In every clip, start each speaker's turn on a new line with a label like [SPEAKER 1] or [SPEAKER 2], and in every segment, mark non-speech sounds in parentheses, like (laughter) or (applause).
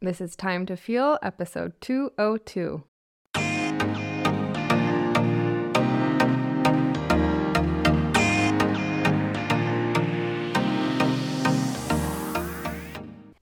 [SPEAKER 1] This is Time to Feel, episode 202.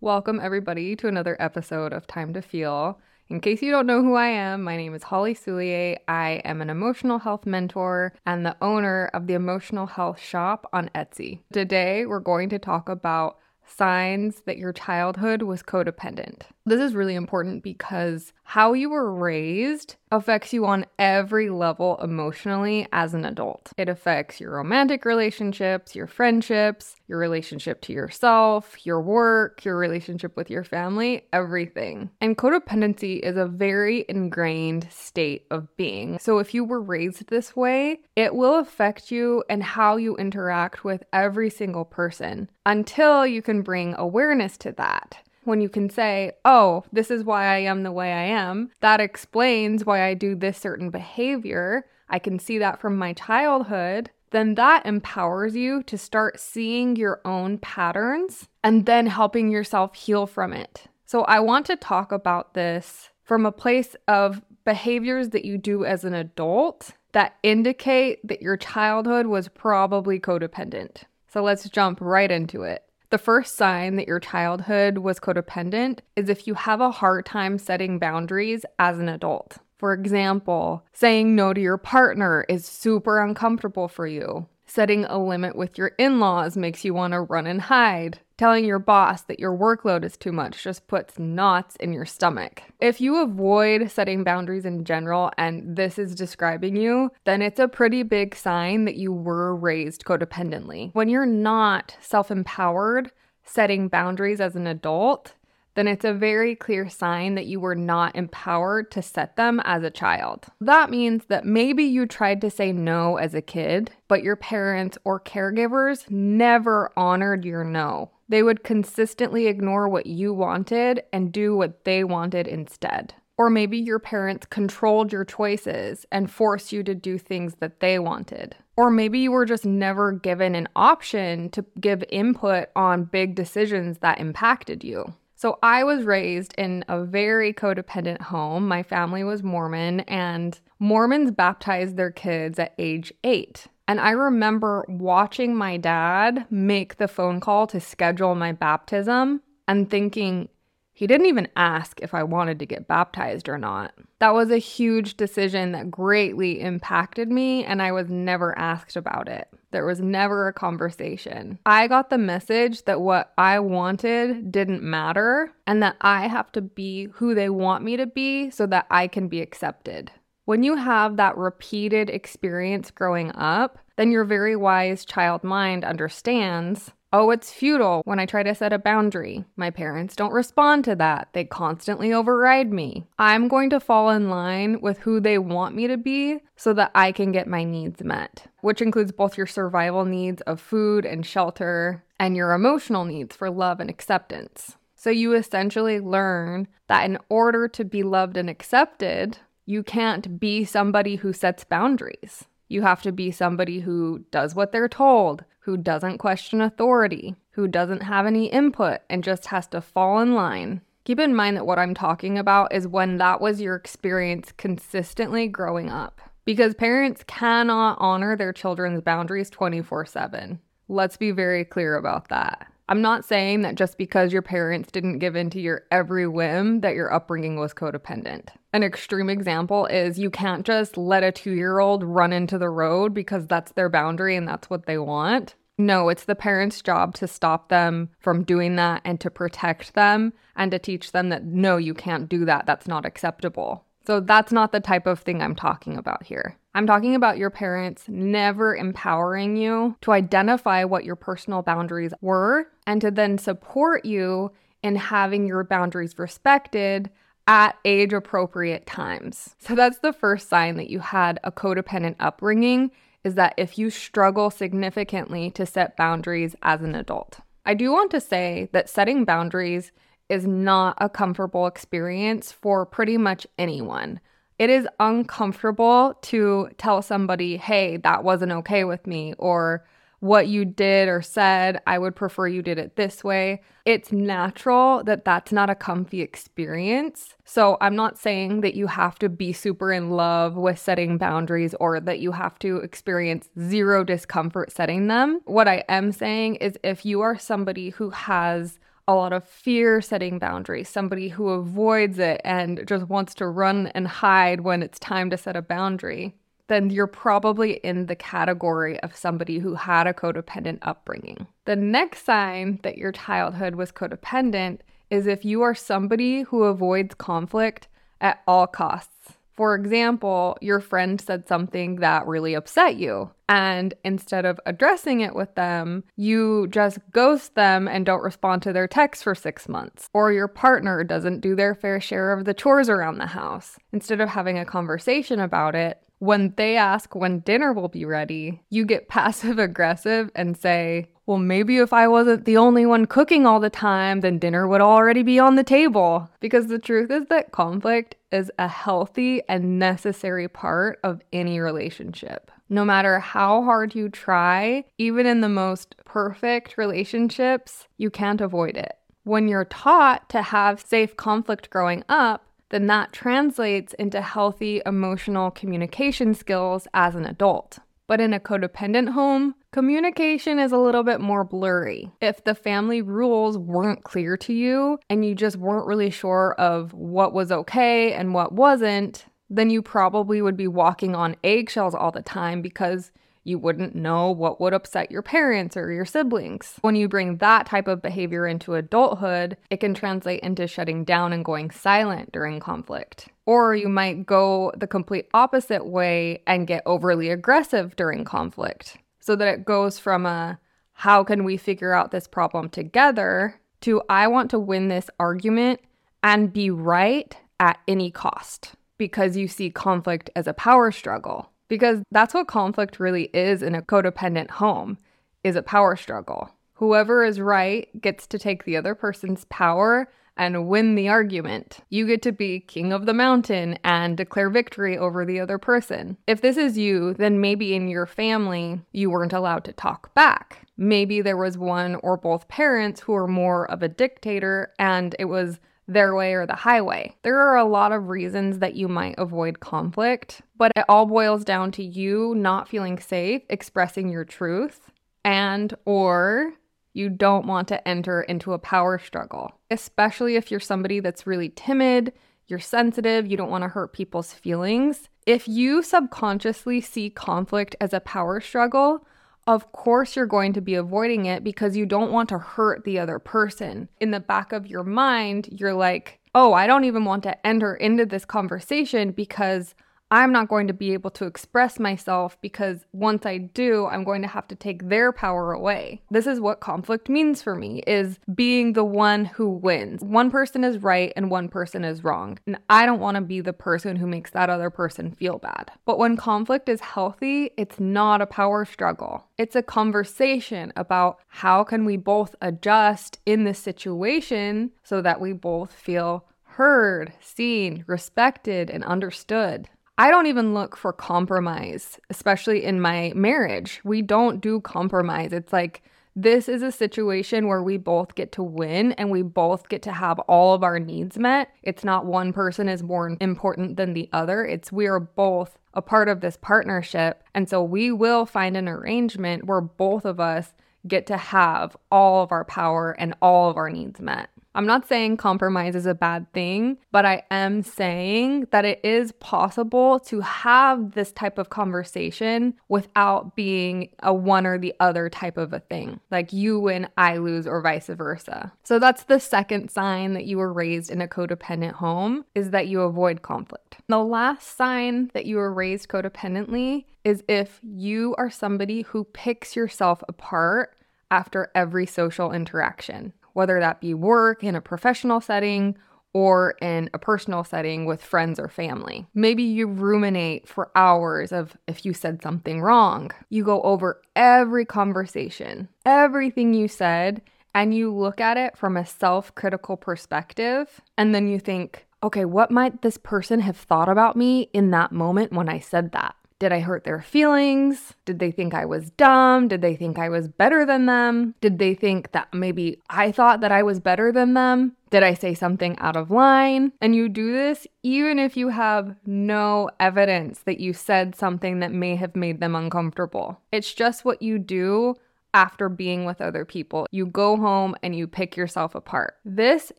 [SPEAKER 1] Welcome, everybody, to another episode of Time to Feel. In case you don't know who I am, my name is Holly Soulié. I am an emotional health mentor and the owner of the Emotional Health Shop on Etsy. Today, we're going to talk about signs that your childhood was codependent. This is really important because how you were raised affects you on every level emotionally as an adult. It affects your romantic relationships, your friendships, your relationship to yourself, your work, your relationship with your family, everything. And codependency is a very ingrained state of being. So if you were raised this way, it will affect you and how you interact with every single person until you can bring awareness to that when you can say, oh, this is why I am the way I am, that explains why I do this certain behavior. I can see that from my childhood. Then that empowers you to start seeing your own patterns and then helping yourself heal from it. So, I want to talk about this from a place of behaviors that you do as an adult that indicate that your childhood was probably codependent. So, let's jump right into it. The first sign that your childhood was codependent is if you have a hard time setting boundaries as an adult. For example, saying no to your partner is super uncomfortable for you. Setting a limit with your in laws makes you want to run and hide. Telling your boss that your workload is too much just puts knots in your stomach. If you avoid setting boundaries in general and this is describing you, then it's a pretty big sign that you were raised codependently. When you're not self empowered, setting boundaries as an adult, then it's a very clear sign that you were not empowered to set them as a child. That means that maybe you tried to say no as a kid, but your parents or caregivers never honored your no. They would consistently ignore what you wanted and do what they wanted instead. Or maybe your parents controlled your choices and forced you to do things that they wanted. Or maybe you were just never given an option to give input on big decisions that impacted you. So I was raised in a very codependent home. My family was Mormon, and Mormons baptize their kids at age eight. And I remember watching my dad make the phone call to schedule my baptism and thinking, he didn't even ask if I wanted to get baptized or not. That was a huge decision that greatly impacted me, and I was never asked about it. There was never a conversation. I got the message that what I wanted didn't matter, and that I have to be who they want me to be so that I can be accepted. When you have that repeated experience growing up, then your very wise child mind understands Oh, it's futile when I try to set a boundary. My parents don't respond to that. They constantly override me. I'm going to fall in line with who they want me to be so that I can get my needs met, which includes both your survival needs of food and shelter and your emotional needs for love and acceptance. So you essentially learn that in order to be loved and accepted, you can't be somebody who sets boundaries. You have to be somebody who does what they're told, who doesn't question authority, who doesn't have any input and just has to fall in line. Keep in mind that what I'm talking about is when that was your experience consistently growing up. Because parents cannot honor their children's boundaries 24 7. Let's be very clear about that. I'm not saying that just because your parents didn't give in to your every whim that your upbringing was codependent. An extreme example is you can't just let a 2-year-old run into the road because that's their boundary and that's what they want. No, it's the parents' job to stop them from doing that and to protect them and to teach them that no, you can't do that. That's not acceptable. So that's not the type of thing I'm talking about here. I'm talking about your parents never empowering you to identify what your personal boundaries were and to then support you in having your boundaries respected at age appropriate times. So that's the first sign that you had a codependent upbringing is that if you struggle significantly to set boundaries as an adult. I do want to say that setting boundaries is not a comfortable experience for pretty much anyone. It is uncomfortable to tell somebody, hey, that wasn't okay with me, or what you did or said. I would prefer you did it this way. It's natural that that's not a comfy experience. So I'm not saying that you have to be super in love with setting boundaries or that you have to experience zero discomfort setting them. What I am saying is if you are somebody who has a lot of fear setting boundaries, somebody who avoids it and just wants to run and hide when it's time to set a boundary, then you're probably in the category of somebody who had a codependent upbringing. The next sign that your childhood was codependent is if you are somebody who avoids conflict at all costs. For example, your friend said something that really upset you, and instead of addressing it with them, you just ghost them and don't respond to their texts for six months. Or your partner doesn't do their fair share of the chores around the house. Instead of having a conversation about it, when they ask when dinner will be ready, you get passive aggressive and say, well, maybe if I wasn't the only one cooking all the time, then dinner would already be on the table. Because the truth is that conflict is a healthy and necessary part of any relationship. No matter how hard you try, even in the most perfect relationships, you can't avoid it. When you're taught to have safe conflict growing up, then that translates into healthy emotional communication skills as an adult. But in a codependent home, communication is a little bit more blurry. If the family rules weren't clear to you and you just weren't really sure of what was okay and what wasn't, then you probably would be walking on eggshells all the time because you wouldn't know what would upset your parents or your siblings. When you bring that type of behavior into adulthood, it can translate into shutting down and going silent during conflict. Or you might go the complete opposite way and get overly aggressive during conflict. So that it goes from a how can we figure out this problem together to I want to win this argument and be right at any cost because you see conflict as a power struggle because that's what conflict really is in a codependent home is a power struggle. Whoever is right gets to take the other person's power and win the argument. You get to be king of the mountain and declare victory over the other person. If this is you, then maybe in your family you weren't allowed to talk back. Maybe there was one or both parents who were more of a dictator and it was their way or the highway. There are a lot of reasons that you might avoid conflict, but it all boils down to you not feeling safe expressing your truth and or you don't want to enter into a power struggle, especially if you're somebody that's really timid, you're sensitive, you don't want to hurt people's feelings. If you subconsciously see conflict as a power struggle, of course you're going to be avoiding it because you don't want to hurt the other person. In the back of your mind, you're like, oh, I don't even want to enter into this conversation because I'm not going to be able to express myself because once I do, I'm going to have to take their power away. This is what conflict means for me is being the one who wins. One person is right and one person is wrong. And I don't want to be the person who makes that other person feel bad. But when conflict is healthy, it's not a power struggle. It's a conversation about how can we both adjust in this situation so that we both feel heard, seen, respected, and understood. I don't even look for compromise, especially in my marriage. We don't do compromise. It's like this is a situation where we both get to win and we both get to have all of our needs met. It's not one person is more important than the other. It's we are both a part of this partnership. And so we will find an arrangement where both of us get to have all of our power and all of our needs met. I'm not saying compromise is a bad thing, but I am saying that it is possible to have this type of conversation without being a one or the other type of a thing, like you win, I lose, or vice versa. So that's the second sign that you were raised in a codependent home is that you avoid conflict. The last sign that you were raised codependently is if you are somebody who picks yourself apart after every social interaction whether that be work in a professional setting or in a personal setting with friends or family. Maybe you ruminate for hours of if you said something wrong. You go over every conversation, everything you said, and you look at it from a self critical perspective. And then you think, okay, what might this person have thought about me in that moment when I said that? Did I hurt their feelings? Did they think I was dumb? Did they think I was better than them? Did they think that maybe I thought that I was better than them? Did I say something out of line? And you do this even if you have no evidence that you said something that may have made them uncomfortable. It's just what you do after being with other people. You go home and you pick yourself apart. This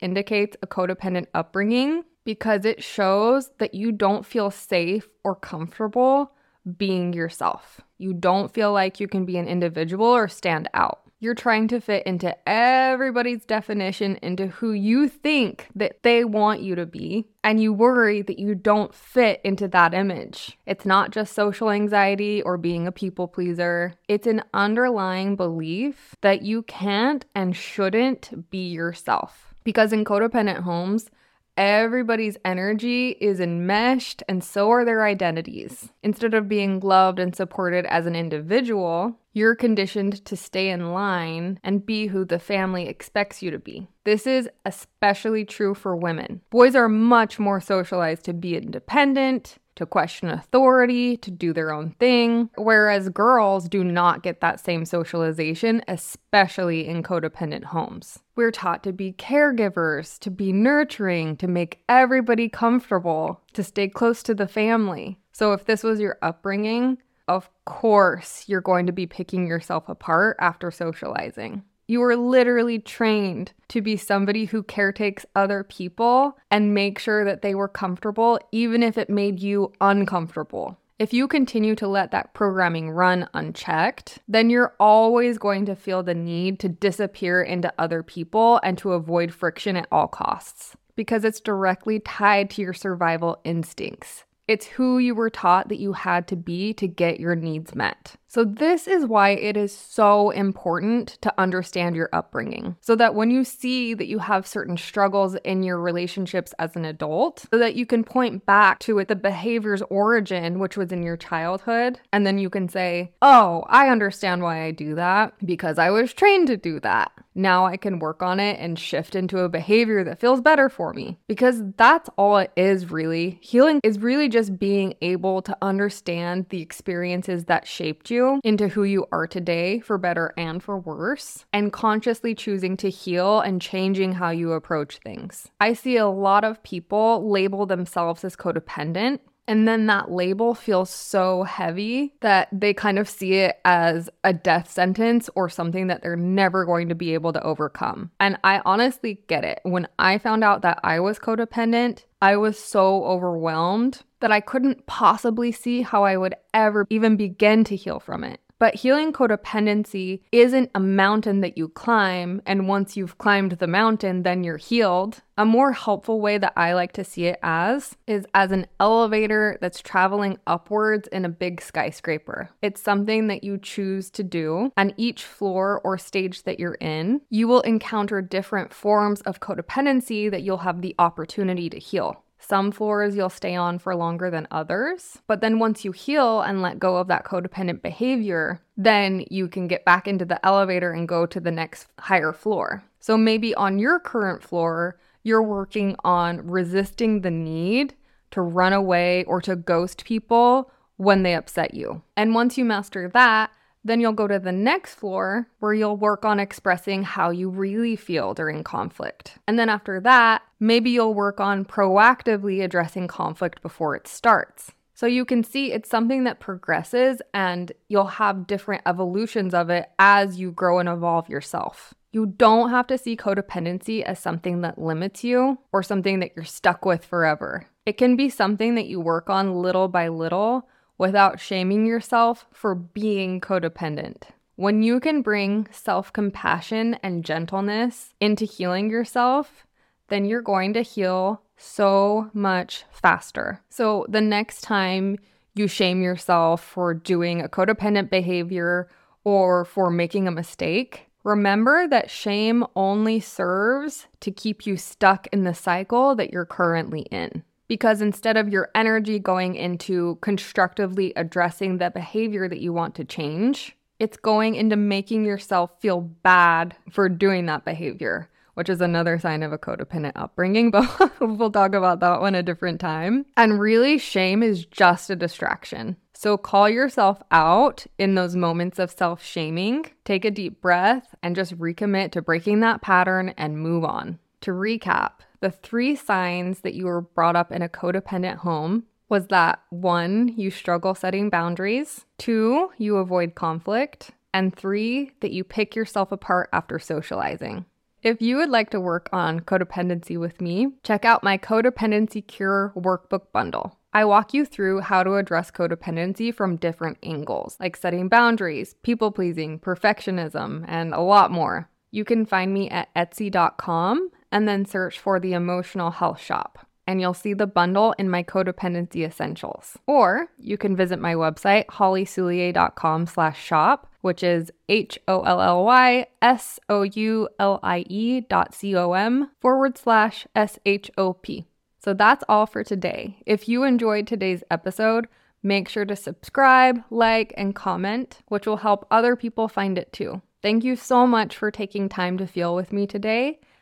[SPEAKER 1] indicates a codependent upbringing because it shows that you don't feel safe or comfortable being yourself. You don't feel like you can be an individual or stand out. You're trying to fit into everybody's definition into who you think that they want you to be, and you worry that you don't fit into that image. It's not just social anxiety or being a people pleaser, it's an underlying belief that you can't and shouldn't be yourself. Because in codependent homes, everybody's energy is enmeshed and so are their identities. Instead of being loved and supported as an individual, you're conditioned to stay in line and be who the family expects you to be. This is especially true for women. Boys are much more socialized to be independent, to question authority, to do their own thing, whereas girls do not get that same socialization, especially in codependent homes. We're taught to be caregivers, to be nurturing, to make everybody comfortable, to stay close to the family. So, if this was your upbringing, of course you're going to be picking yourself apart after socializing. You were literally trained to be somebody who caretakes other people and make sure that they were comfortable, even if it made you uncomfortable. If you continue to let that programming run unchecked, then you're always going to feel the need to disappear into other people and to avoid friction at all costs because it's directly tied to your survival instincts. It's who you were taught that you had to be to get your needs met. So, this is why it is so important to understand your upbringing so that when you see that you have certain struggles in your relationships as an adult, so that you can point back to it, the behavior's origin, which was in your childhood, and then you can say, Oh, I understand why I do that because I was trained to do that. Now I can work on it and shift into a behavior that feels better for me because that's all it is really. Healing is really just being able to understand the experiences that shaped you into who you are today for better and for worse, and consciously choosing to heal and changing how you approach things. I see a lot of people label themselves as codependent and then that label feels so heavy that they kind of see it as a death sentence or something that they're never going to be able to overcome. And I honestly get it. When I found out that I was codependent, I was so overwhelmed that I couldn't possibly see how I would ever even begin to heal from it. But healing codependency isn't a mountain that you climb, and once you've climbed the mountain, then you're healed. A more helpful way that I like to see it as is as an elevator that's traveling upwards in a big skyscraper. It's something that you choose to do, and each floor or stage that you're in, you will encounter different forms of codependency that you'll have the opportunity to heal. Some floors you'll stay on for longer than others. But then once you heal and let go of that codependent behavior, then you can get back into the elevator and go to the next higher floor. So maybe on your current floor, you're working on resisting the need to run away or to ghost people when they upset you. And once you master that, then you'll go to the next floor where you'll work on expressing how you really feel during conflict. And then after that, maybe you'll work on proactively addressing conflict before it starts. So you can see it's something that progresses and you'll have different evolutions of it as you grow and evolve yourself. You don't have to see codependency as something that limits you or something that you're stuck with forever. It can be something that you work on little by little without shaming yourself for being codependent. When you can bring self compassion and gentleness into healing yourself, then you're going to heal so much faster. So, the next time you shame yourself for doing a codependent behavior or for making a mistake, remember that shame only serves to keep you stuck in the cycle that you're currently in because instead of your energy going into constructively addressing the behavior that you want to change, it's going into making yourself feel bad for doing that behavior, which is another sign of a codependent upbringing, (laughs) but we'll talk about that one a different time. And really, shame is just a distraction. So call yourself out in those moments of self shaming, take a deep breath, and just recommit to breaking that pattern and move on. To recap, the three signs that you were brought up in a codependent home was that one, you struggle setting boundaries, two, you avoid conflict, and three, that you pick yourself apart after socializing. If you would like to work on codependency with me, check out my Codependency Cure Workbook Bundle. I walk you through how to address codependency from different angles, like setting boundaries, people pleasing, perfectionism, and a lot more. You can find me at etsy.com and then search for the Emotional Health Shop and you'll see the bundle in my codependency essentials. Or you can visit my website, hollysoulie.com slash shop, which is H-O-L-L-Y-S-O-U-L-I-E dot C-O-M forward slash S-H-O-P. So that's all for today. If you enjoyed today's episode, make sure to subscribe, like, and comment, which will help other people find it too. Thank you so much for taking time to feel with me today,